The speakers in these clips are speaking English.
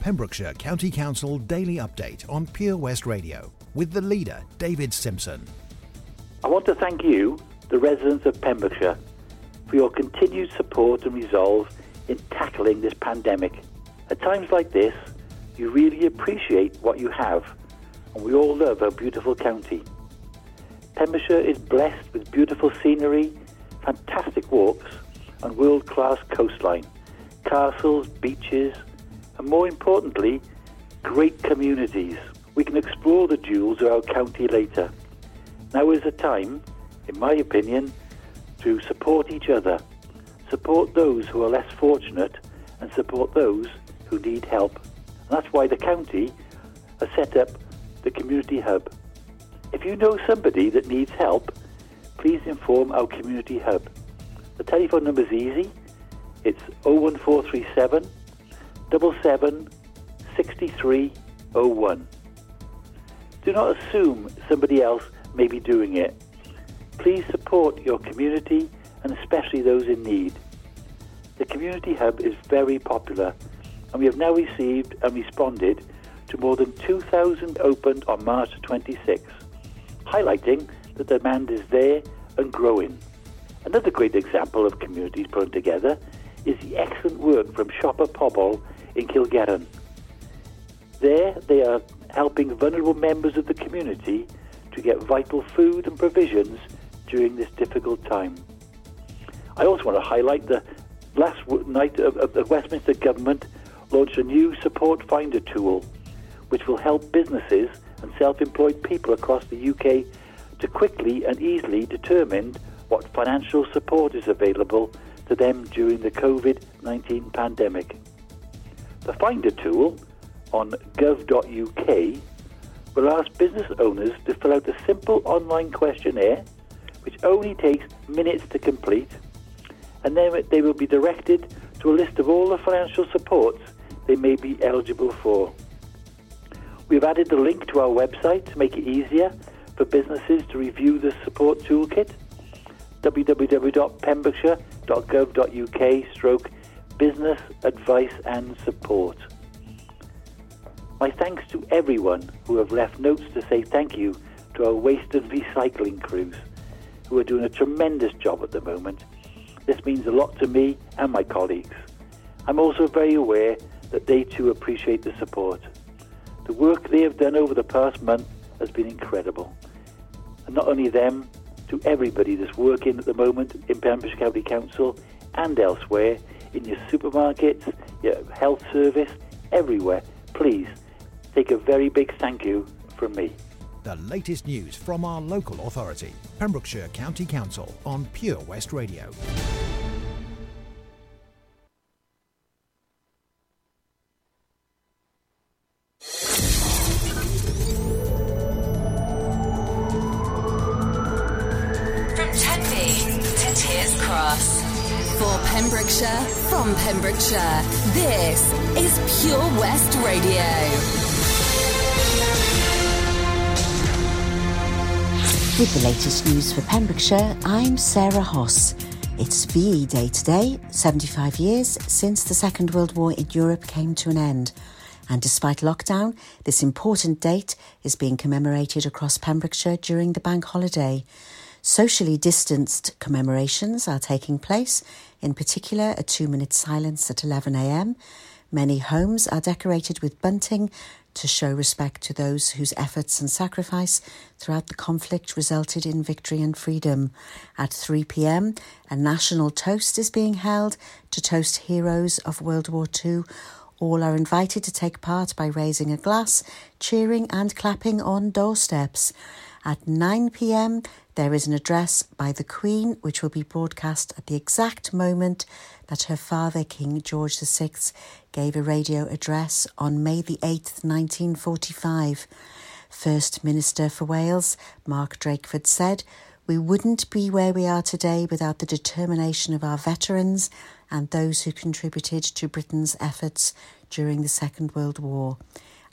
Pembrokeshire County Council Daily Update on Pure West Radio with the leader, David Simpson. I want to thank you, the residents of Pembrokeshire, for your continued support and resolve in tackling this pandemic. At times like this, you really appreciate what you have, and we all love our beautiful county. Pembrokeshire is blessed with beautiful scenery, fantastic walks, and world-class coastline, castles, beaches, and more importantly, great communities. We can explore the jewels of our county later. Now is the time, in my opinion, to support each other, support those who are less fortunate, and support those who need help. And that's why the county has set up the Community Hub. If you know somebody that needs help, please inform our Community Hub. The telephone number is easy. It's 01437 77 6301. Do not assume somebody else may be doing it. Please support your community and especially those in need. The Community Hub is very popular and we have now received and responded to more than 2,000 opened on March 26, highlighting that the demand is there and growing. Another great example of communities put together is the excellent work from Shopper Pobl in Kilgerran. There, they are helping vulnerable members of the community to get vital food and provisions during this difficult time. I also want to highlight the last night the Westminster government launched a new support finder tool which will help businesses and self-employed people across the UK to quickly and easily determine what financial support is available to them during the COVID-19 pandemic. The Finder tool on gov.uk will ask business owners to fill out a simple online questionnaire which only takes minutes to complete and then they will be directed to a list of all the financial supports they may be eligible for. We've added the link to our website to make it easier for businesses to review the support toolkit www.pembrokeshire.gov.uk stroke business advice and support. My thanks to everyone who have left notes to say thank you to our waste and recycling crews who are doing a tremendous job at the moment. This means a lot to me and my colleagues. I'm also very aware that they too appreciate the support. The work they have done over the past month has been incredible. And not only them, to everybody that's working at the moment in Pembrokeshire County Council and elsewhere, in your supermarkets, your health service, everywhere, please take a very big thank you from me. The latest news from our local authority, Pembrokeshire County Council on Pure West Radio. Pembrokeshire, from Pembrokeshire, this is Pure West Radio. With the latest news for Pembrokeshire, I'm Sarah Hoss. It's VE Day today, 75 years since the Second World War in Europe came to an end. And despite lockdown, this important date is being commemorated across Pembrokeshire during the bank holiday. Socially distanced commemorations are taking place, in particular, a two minute silence at 11am. Many homes are decorated with bunting to show respect to those whose efforts and sacrifice throughout the conflict resulted in victory and freedom. At 3 pm, a national toast is being held to toast heroes of World War II. All are invited to take part by raising a glass, cheering and clapping on doorsteps. At 9 pm, there is an address by the Queen which will be broadcast at the exact moment that her father, King George VI, gave a radio address on May the 8th, 1945. First Minister for Wales, Mark Drakeford, said, We wouldn't be where we are today without the determination of our veterans and those who contributed to Britain's efforts during the Second World War.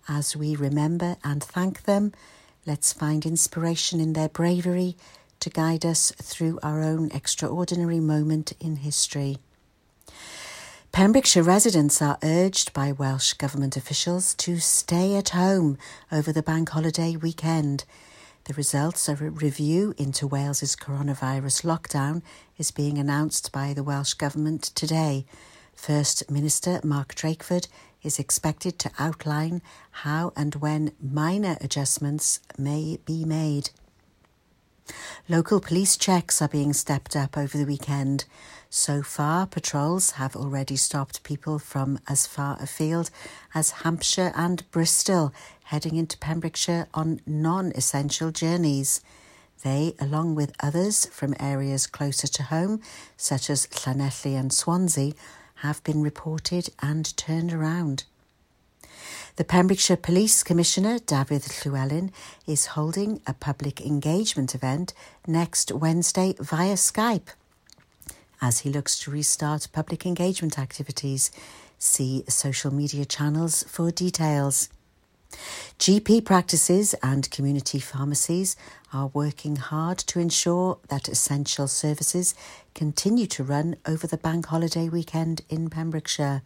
As we remember and thank them, Let's find inspiration in their bravery to guide us through our own extraordinary moment in history. Pembrokeshire residents are urged by Welsh Government officials to stay at home over the bank holiday weekend. The results of a review into Wales's coronavirus lockdown is being announced by the Welsh Government today. First Minister Mark Drakeford is expected to outline how and when minor adjustments may be made. Local police checks are being stepped up over the weekend. So far, patrols have already stopped people from as far afield as Hampshire and Bristol heading into Pembrokeshire on non essential journeys. They, along with others from areas closer to home, such as Llanelli and Swansea, have been reported and turned around. The Pembrokeshire Police Commissioner, David Llywelyn, is holding a public engagement event next Wednesday via Skype as he looks to restart public engagement activities. See social media channels for details. GP practices and community pharmacies are working hard to ensure that essential services continue to run over the bank holiday weekend in Pembrokeshire.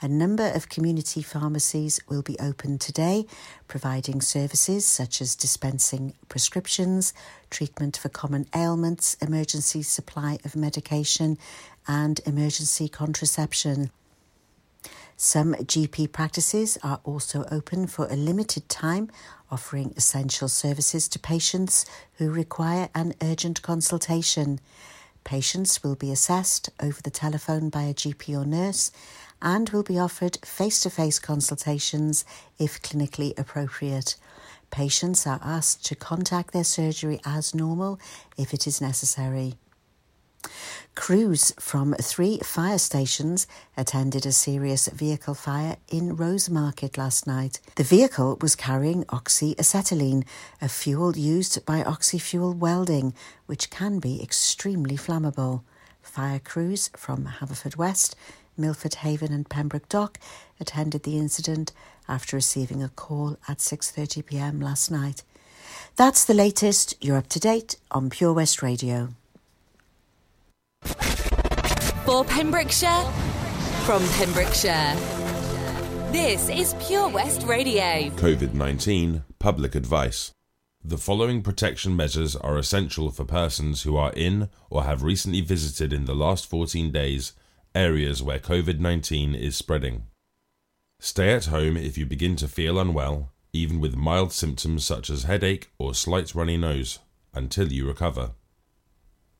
A number of community pharmacies will be open today, providing services such as dispensing prescriptions, treatment for common ailments, emergency supply of medication, and emergency contraception. Some GP practices are also open for a limited time, offering essential services to patients who require an urgent consultation. Patients will be assessed over the telephone by a GP or nurse and will be offered face to face consultations if clinically appropriate. Patients are asked to contact their surgery as normal if it is necessary. Crews from three fire stations attended a serious vehicle fire in Rosemarket last night. The vehicle was carrying oxyacetylene, a fuel used by oxyfuel welding, which can be extremely flammable. Fire crews from Haverfordwest Milford Haven and Pembroke Dock attended the incident after receiving a call at 6:30 p.m. last night. That's the latest. You're up to date on Pure West Radio. For Pembrokeshire, from Pembrokeshire. This is Pure West Radio. COVID 19 Public Advice. The following protection measures are essential for persons who are in or have recently visited in the last 14 days areas where COVID 19 is spreading. Stay at home if you begin to feel unwell, even with mild symptoms such as headache or slight runny nose, until you recover.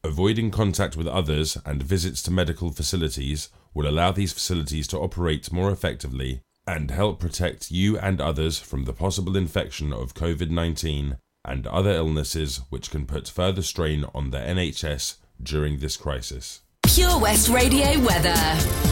Avoiding contact with others and visits to medical facilities will allow these facilities to operate more effectively and help protect you and others from the possible infection of COVID 19 and other illnesses which can put further strain on the NHS during this crisis. Pure West Radio weather.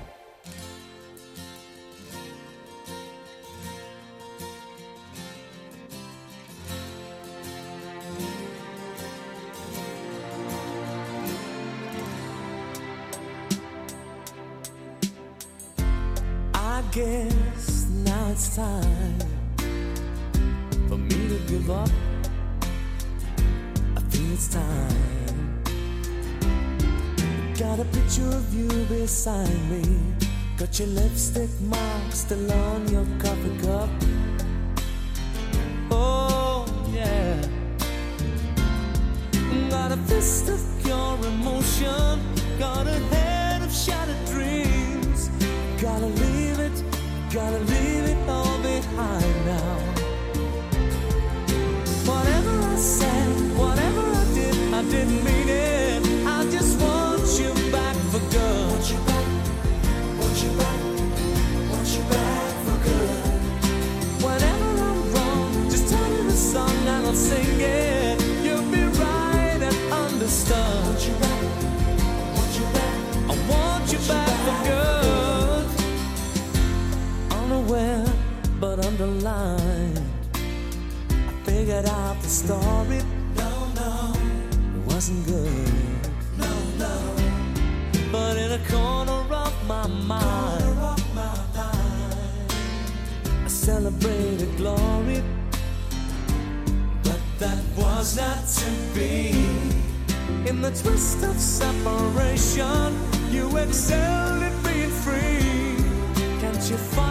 not to be. In the twist of separation, you excelled at being free. Can't you find?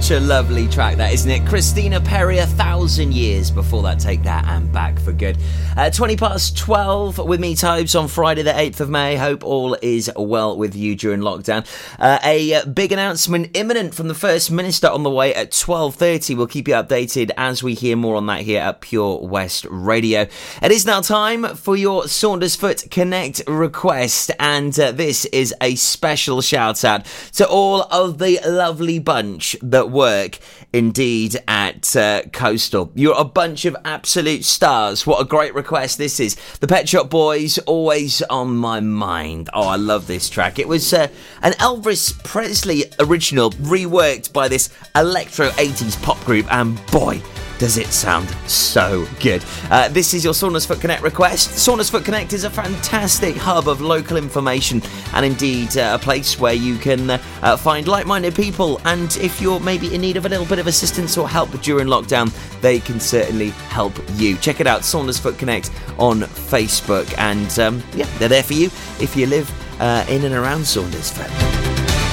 Such a lovely track, that isn't it? Christina Perri, a thousand years before that. Take that and back for good. Uh, 20 past 12 with me, Tobes, on Friday, the 8th of May. Hope all is well with you during lockdown. Uh, a big announcement imminent from the First Minister on the way at 12.30. We'll keep you updated as we hear more on that here at Pure West Radio. It is now time for your Saundersfoot Connect request, and uh, this is a special shout out to all of the lovely bunch that work indeed at uh, Coastal. You're a bunch of absolute stars. What a great request this is. The Pet Shop Boys, always on my mind. Oh, I love this track. It was uh, an Elvis Presley original reworked by this electro 80s pop group, and boy, does it sound so good. Uh, this is your Saundersfoot Connect request. Saundersfoot Connect is a fantastic hub of local information and indeed uh, a place where you can uh, uh find like minded people. And if you're maybe in need of a little bit of assistance or help during lockdown, they can certainly help you. Check it out, Saundersfoot Connect on Facebook. And um, yeah, they're there for you if you live uh, in and around Saundersfoot. quite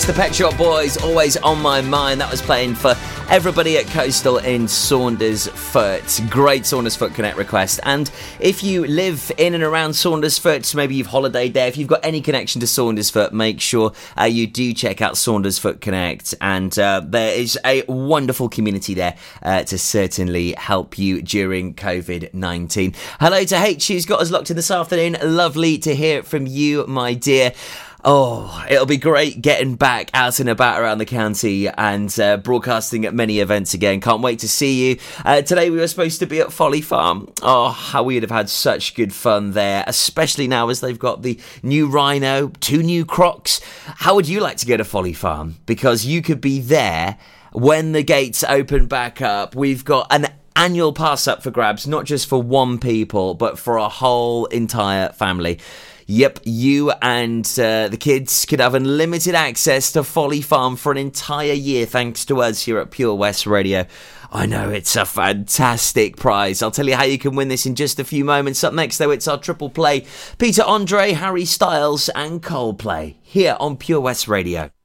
It's the Pet Shop Boys, always on my mind. That was playing for everybody at Coastal in Saundersfoot. Great Saundersfoot Connect request. And if you live in and around Saundersfoot, maybe you've holidayed there, if you've got any connection to Saundersfoot, make sure uh, you do check out Saundersfoot Connect. And uh, there is a wonderful community there uh, to certainly help you during COVID 19. Hello to H, who's got us locked in this afternoon. Lovely to hear from you, my dear. Oh, it'll be great getting back out and about around the county and uh, broadcasting at many events again. Can't wait to see you. Uh, today we were supposed to be at Folly Farm. Oh, how we'd have had such good fun there, especially now as they've got the new Rhino, two new Crocs. How would you like to go to Folly Farm? Because you could be there when the gates open back up. We've got an annual pass up for grabs, not just for one people, but for a whole entire family. Yep, you and uh, the kids could have unlimited access to Folly Farm for an entire year thanks to us here at Pure West Radio. I know it's a fantastic prize. I'll tell you how you can win this in just a few moments. Up next, though, it's our triple play Peter Andre, Harry Styles, and Coldplay here on Pure West Radio.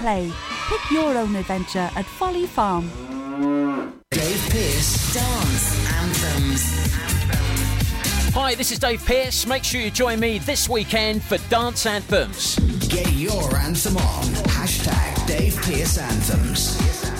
play. Pick your own adventure at Folly Farm. Dave Pearce Dance Anthems. Hi, this is Dave Pearce. Make sure you join me this weekend for Dance Anthems. Get your anthem on. Hashtag Dave Pearce Anthems.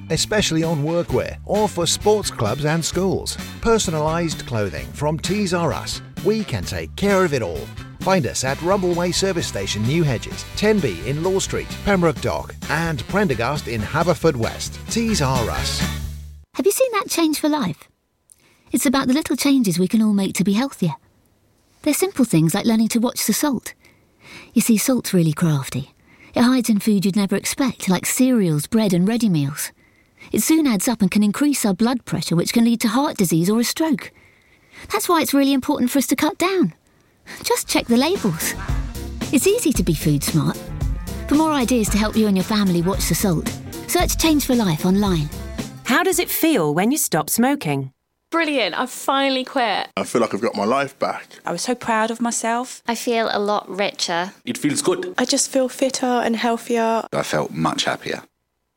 especially on workwear or for sports clubs and schools. Personalised clothing from Tees R Us. We can take care of it all. Find us at Rumbleway Service Station, New Hedges, 10B in Law Street, Pembroke Dock, and Prendergast in Haverfordwest. Tees R Us. Have you seen that change for life? It's about the little changes we can all make to be healthier. They're simple things like learning to watch the salt. You see, salt's really crafty. It hides in food you'd never expect, like cereals, bread, and ready meals. It soon adds up and can increase our blood pressure, which can lead to heart disease or a stroke. That's why it's really important for us to cut down. Just check the labels. It's easy to be food smart. For more ideas to help you and your family watch the salt, search Change for Life online. How does it feel when you stop smoking? Brilliant, I've finally quit. I feel like I've got my life back. I was so proud of myself. I feel a lot richer. It feels good. I just feel fitter and healthier. I felt much happier.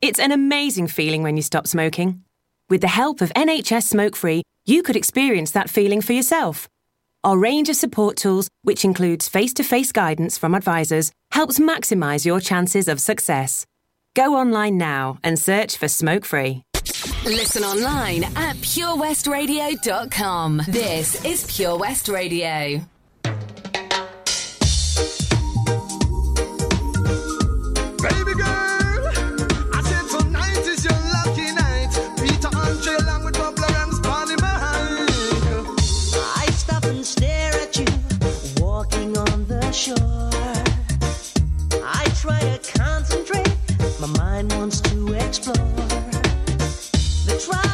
It's an amazing feeling when you stop smoking. With the help of NHS Smoke Free, you could experience that feeling for yourself. Our range of support tools, which includes face to face guidance from advisors, helps maximise your chances of success. Go online now and search for Smoke Free. Listen online at purewestradio.com. This is Pure West Radio. Try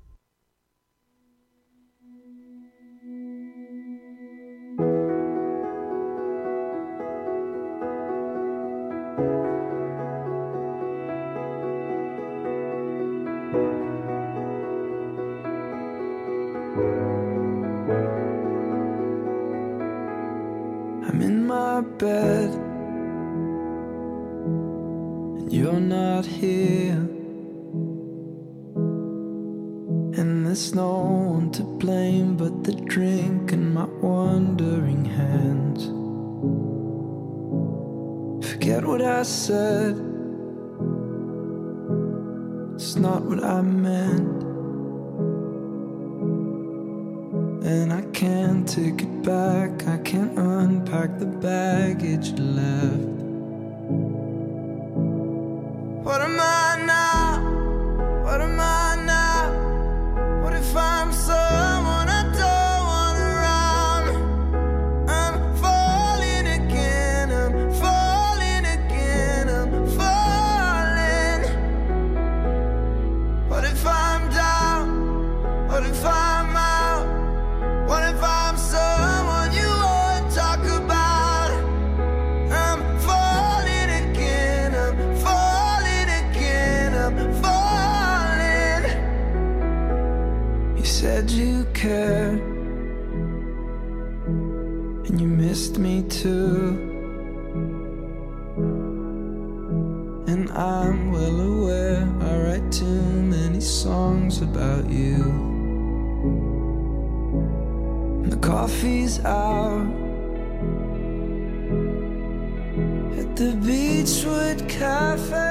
wandering hands. Forget what I said, it's not what I meant. And I can't take it back, I can't unpack the baggage left. out at the Beachwood Cafe.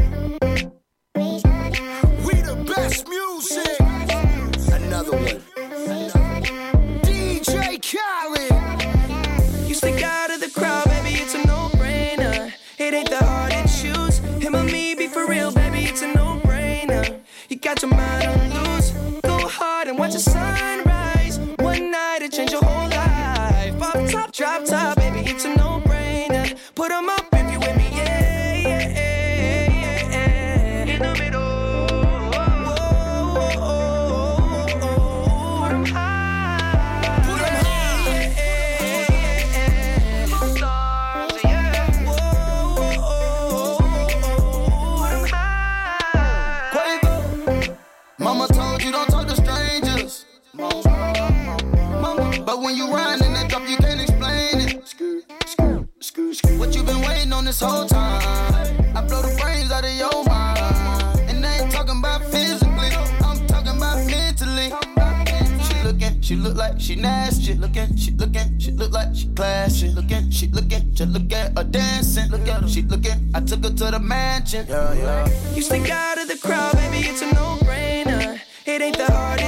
Like she nasty. Looking, she looking, she look like she classy. Looking, she looking, just look at her dancing. Look at her, she looking. I took her to the mansion. Yeah, yeah. You stick out of the crowd, baby, it's a no-brainer. It ain't that hard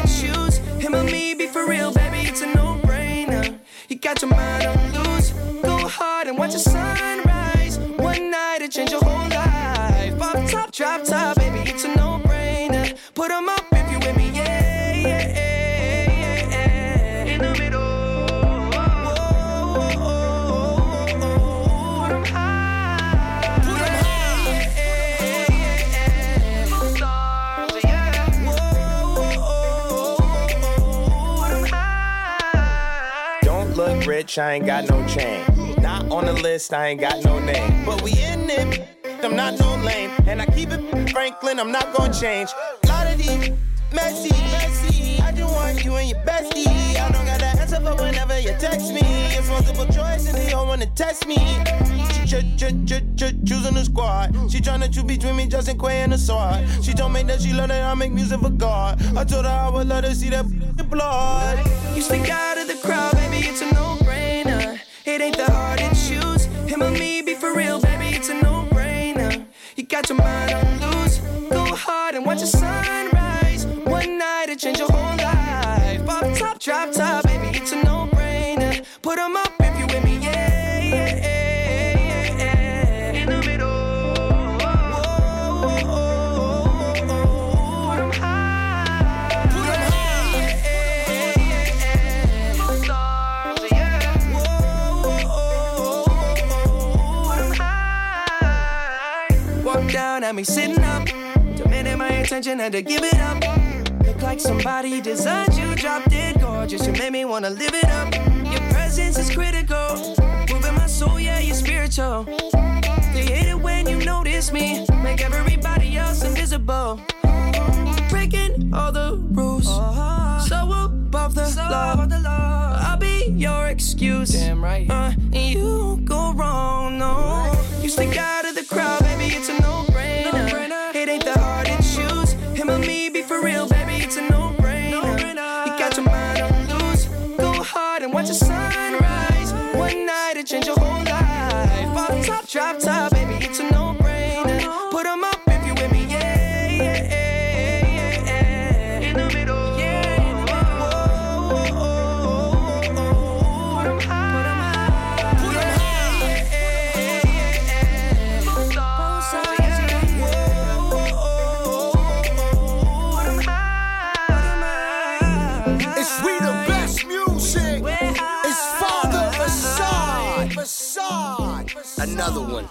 look I ain't got no chain. Not on the list, I ain't got no name. But we in it, I'm not no lame. And I keep it Franklin, I'm not gonna change. Lot of these messy, messy. I just want you and your bestie. I don't got that answer for whenever you text me. It's multiple choice and they all wanna test me. Ch- ch- ch- ch- choosing the squad. She tryna choose between me, Justin Quay, and the sword. She told me that she love that I make music for God. I told her I would let her see that blood. You stick out of the crowd, baby, it's a no-brainer. Ain't that hard to choose. Him or me, be for real, baby, it's a no-brainer. You got your mind on loose. Go hard and watch the sunrise. One night it change your whole life. Pop top, drop top, attention, had to give it up. Look like somebody designed you, dropped it gorgeous. You made me wanna live it up. Your presence is critical. Moving my soul, yeah, you're spiritual. They hate it when you notice me. Make everybody else invisible. Breaking all the rules. So above the law. I'll be your excuse. Damn right. Uh, and you go wrong, no. You stick out of the crowd, baby, it's a no drop top, baby, it's a no brainer. Put 'em up if you with me, yeah, yeah, yeah, yeah. In the middle, yeah, in the middle. Whoa, whoa, whoa, whoa, whoa. Put 'em high, put 'em high, yeah, yeah, yeah, yeah. Both sides, yeah. Whoa, whoa, whoa, whoa. High, put 'em high. It's we the best music. It's Father Facade. Facade. Another one.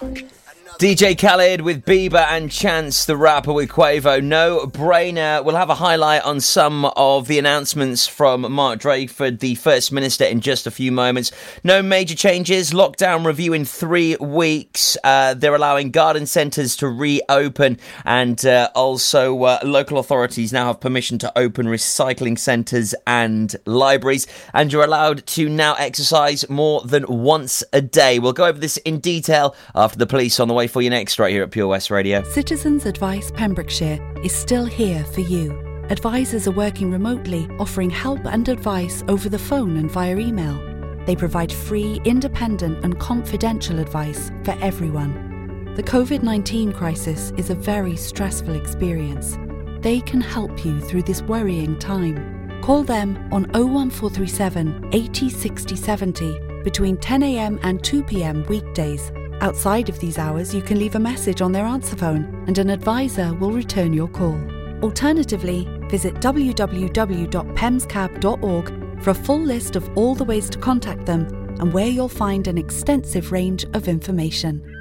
DJ Khaled with Bieber and Chance the rapper with Quavo. No brainer. We'll have a highlight on some of the announcements from Mark Drakeford, the First Minister, in just a few moments. No major changes. Lockdown review in three weeks. Uh, they're allowing garden centres to reopen, and uh, also uh, local authorities now have permission to open recycling centres and libraries. And you're allowed to now exercise more than once a day. We'll go over this in detail after the police on the way for you next, right here at Pure West Radio. Citizens Advice Pembrokeshire is still here for you. Advisors are working remotely, offering help and advice over the phone and via email. They provide free, independent, and confidential advice for everyone. The COVID 19 crisis is a very stressful experience. They can help you through this worrying time. Call them on 01437 80 60 70 between 10am and 2pm weekdays. Outside of these hours, you can leave a message on their answer phone and an advisor will return your call. Alternatively, visit www.pemscab.org for a full list of all the ways to contact them and where you'll find an extensive range of information.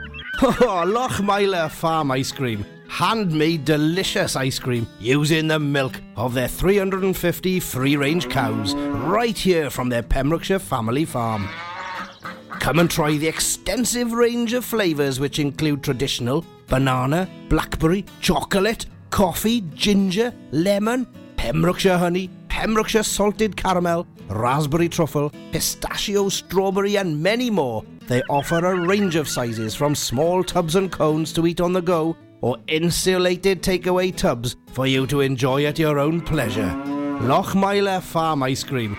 Oh, Lochmeyler Farm Ice Cream. Handmade delicious ice cream using the milk of their 350 free range cows right here from their Pembrokeshire family farm. Come and try the extensive range of flavours which include traditional, banana, blackberry, chocolate, coffee, ginger, lemon, Pembrokeshire honey, Pembrokeshire salted caramel, raspberry truffle, pistachio, strawberry, and many more. They offer a range of sizes from small tubs and cones to eat on the go or insulated takeaway tubs for you to enjoy at your own pleasure. Lochmeyler Farm Ice Cream.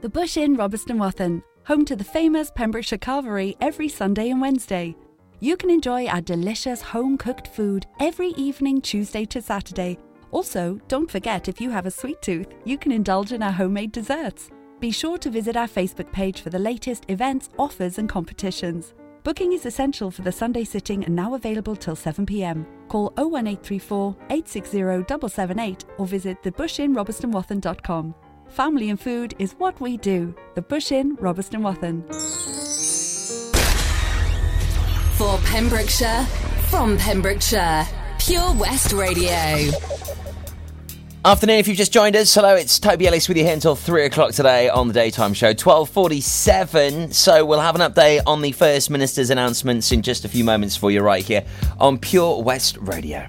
The Bush Inn, Robeston Wathen, home to the famous Pembrokeshire Carvery every Sunday and Wednesday. You can enjoy our delicious home cooked food every evening, Tuesday to Saturday. Also, don't forget if you have a sweet tooth, you can indulge in our homemade desserts. Be sure to visit our Facebook page for the latest events, offers, and competitions. Booking is essential for the Sunday sitting and now available till 7pm. Call 01834 860 778 or visit thebushinrobertsonwathen.com. Family and food is what we do. The Bush Inn, Robeston Wathen. For Pembrokeshire, from Pembrokeshire, Pure West Radio. Afternoon, if you've just joined us, hello, it's Toby Ellis with you here until 3 o'clock today on the daytime show, 12.47. So we'll have an update on the First Minister's announcements in just a few moments for you right here on Pure West Radio.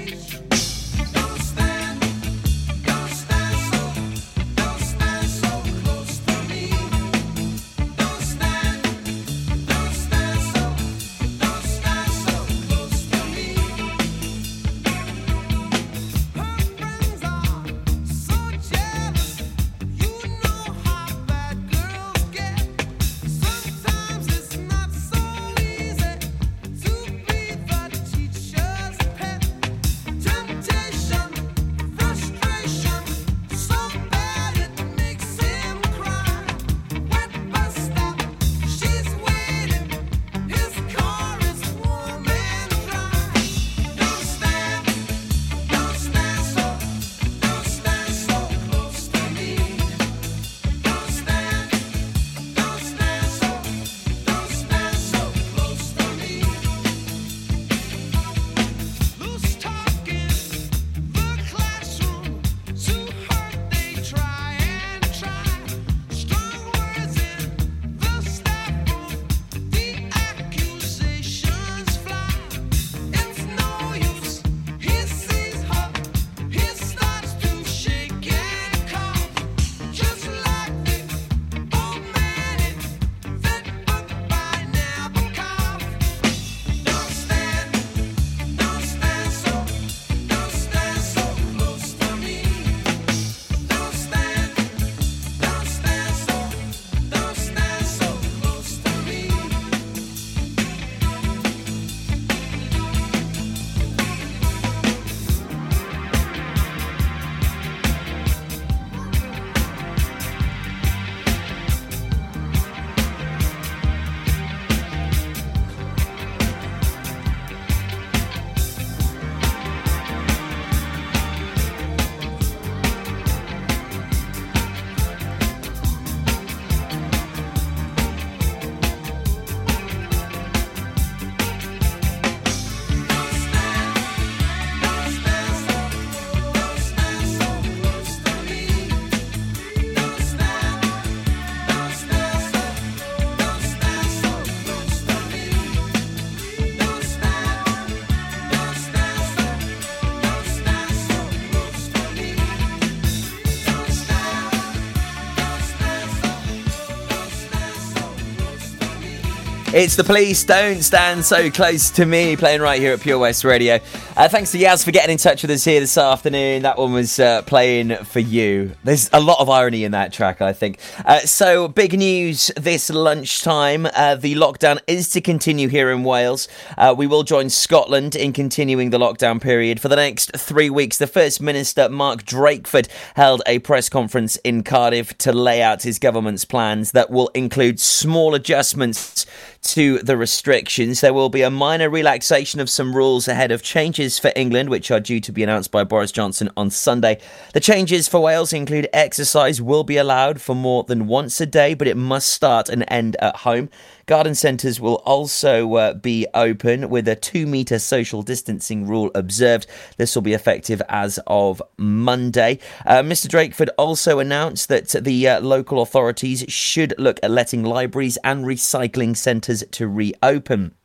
It's the police. Don't stand so close to me. Playing right here at Pure West Radio. Uh, thanks to Yaz for getting in touch with us here this afternoon. That one was uh, playing for you. There's a lot of irony in that track, I think. Uh, so, big news this lunchtime. Uh, the lockdown is to continue here in Wales. Uh, we will join Scotland in continuing the lockdown period for the next three weeks. The First Minister, Mark Drakeford, held a press conference in Cardiff to lay out his government's plans that will include small adjustments to the restrictions. There will be a minor relaxation of some rules ahead of changes for England, which are due to be announced by Boris Johnson on Sunday. The changes for Wales include exercise will be allowed for more than once a day, but it must start and end at home. Garden centres will also uh, be open with a two metre social distancing rule observed. This will be effective as of Monday. Uh, Mr. Drakeford also announced that the uh, local authorities should look at letting libraries and recycling centres to reopen.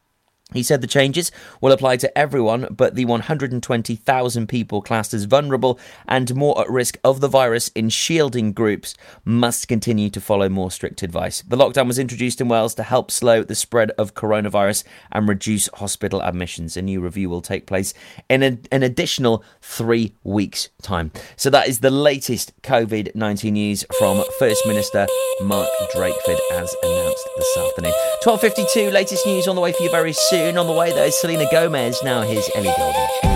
He said the changes will apply to everyone but the 120,000 people classed as vulnerable and more at risk of the virus in shielding groups must continue to follow more strict advice. The lockdown was introduced in Wales to help slow the spread of coronavirus and reduce hospital admissions. A new review will take place in an additional three weeks' time. So that is the latest COVID 19 news from First Minister Mark Drakeford as announced this afternoon. 12.52, latest news on the way for you very soon. On the way, though, Selena Gomez. Now here's Ellie Goulding.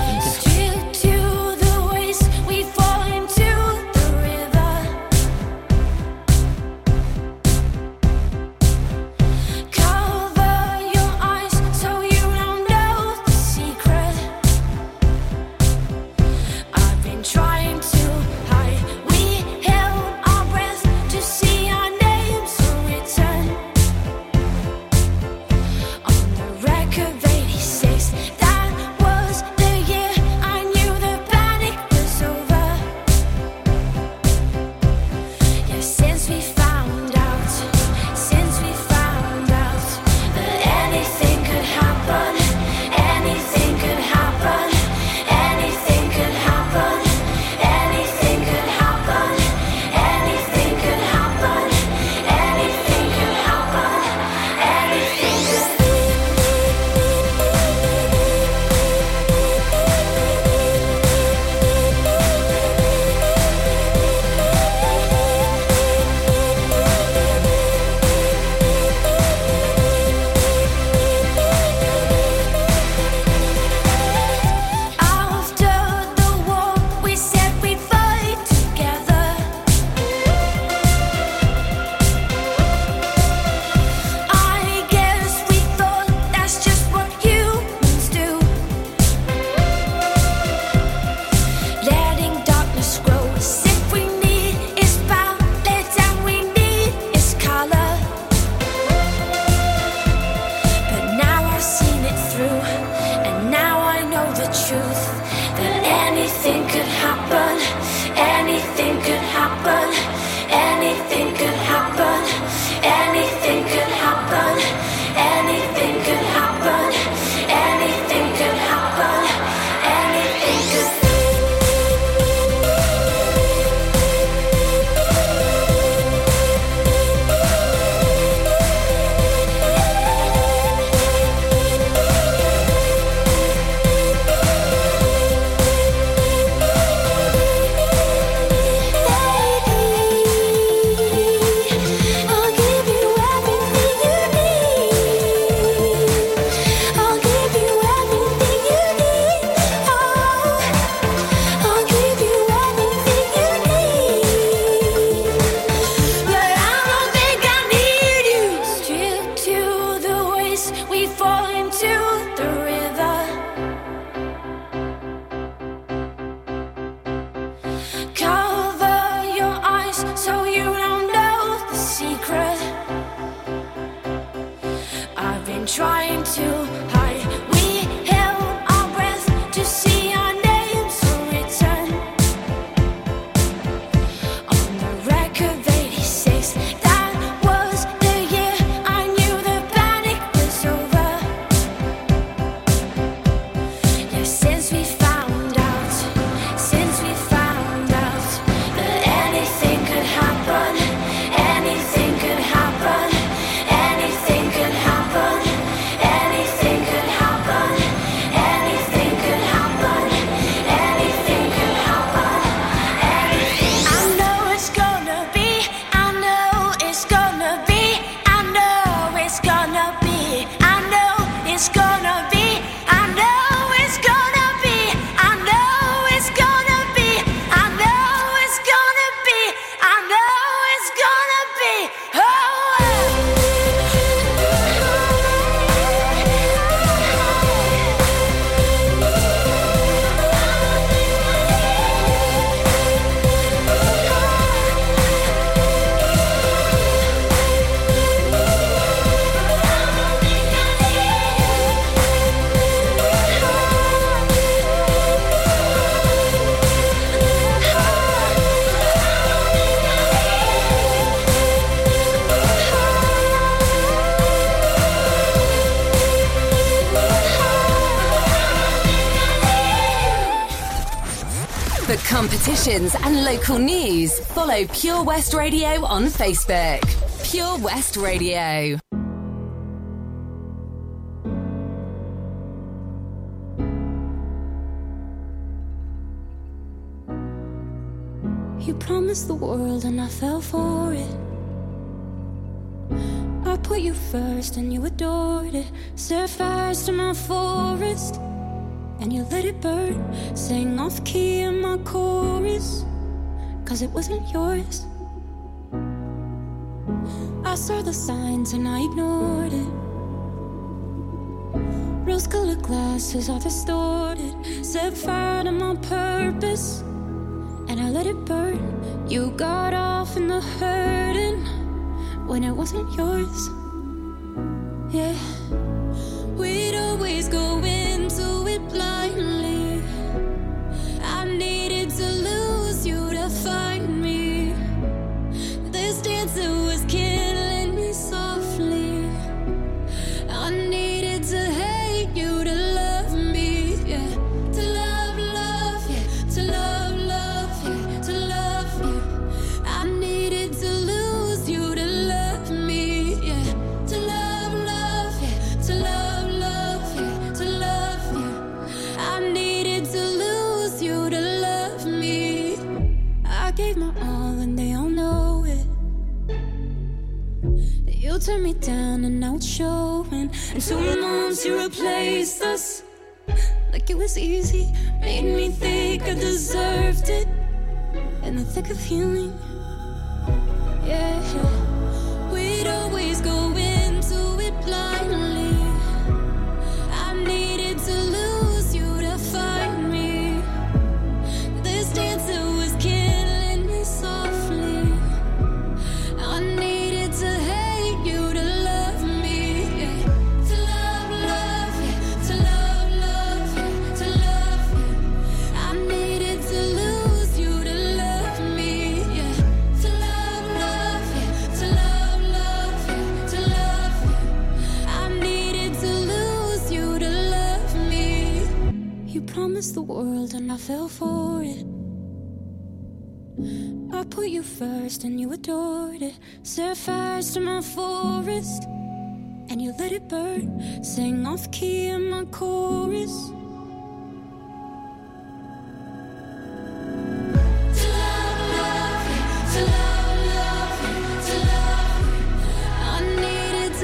Could happen, competitions, and local news, follow Pure West Radio on Facebook. Pure West Radio. You promised the world, and I fell for it. I put you first, and you adored it. Set fires to my forest and you let it burn. Sang off key in my chorus, cause it wasn't yours. I saw the signs and I ignored it. Rose colored glasses are distorted. Set fire to my purpose, and I let it burn. You got off in the hurting when it wasn't yours. Yeah. Sing off key in my core.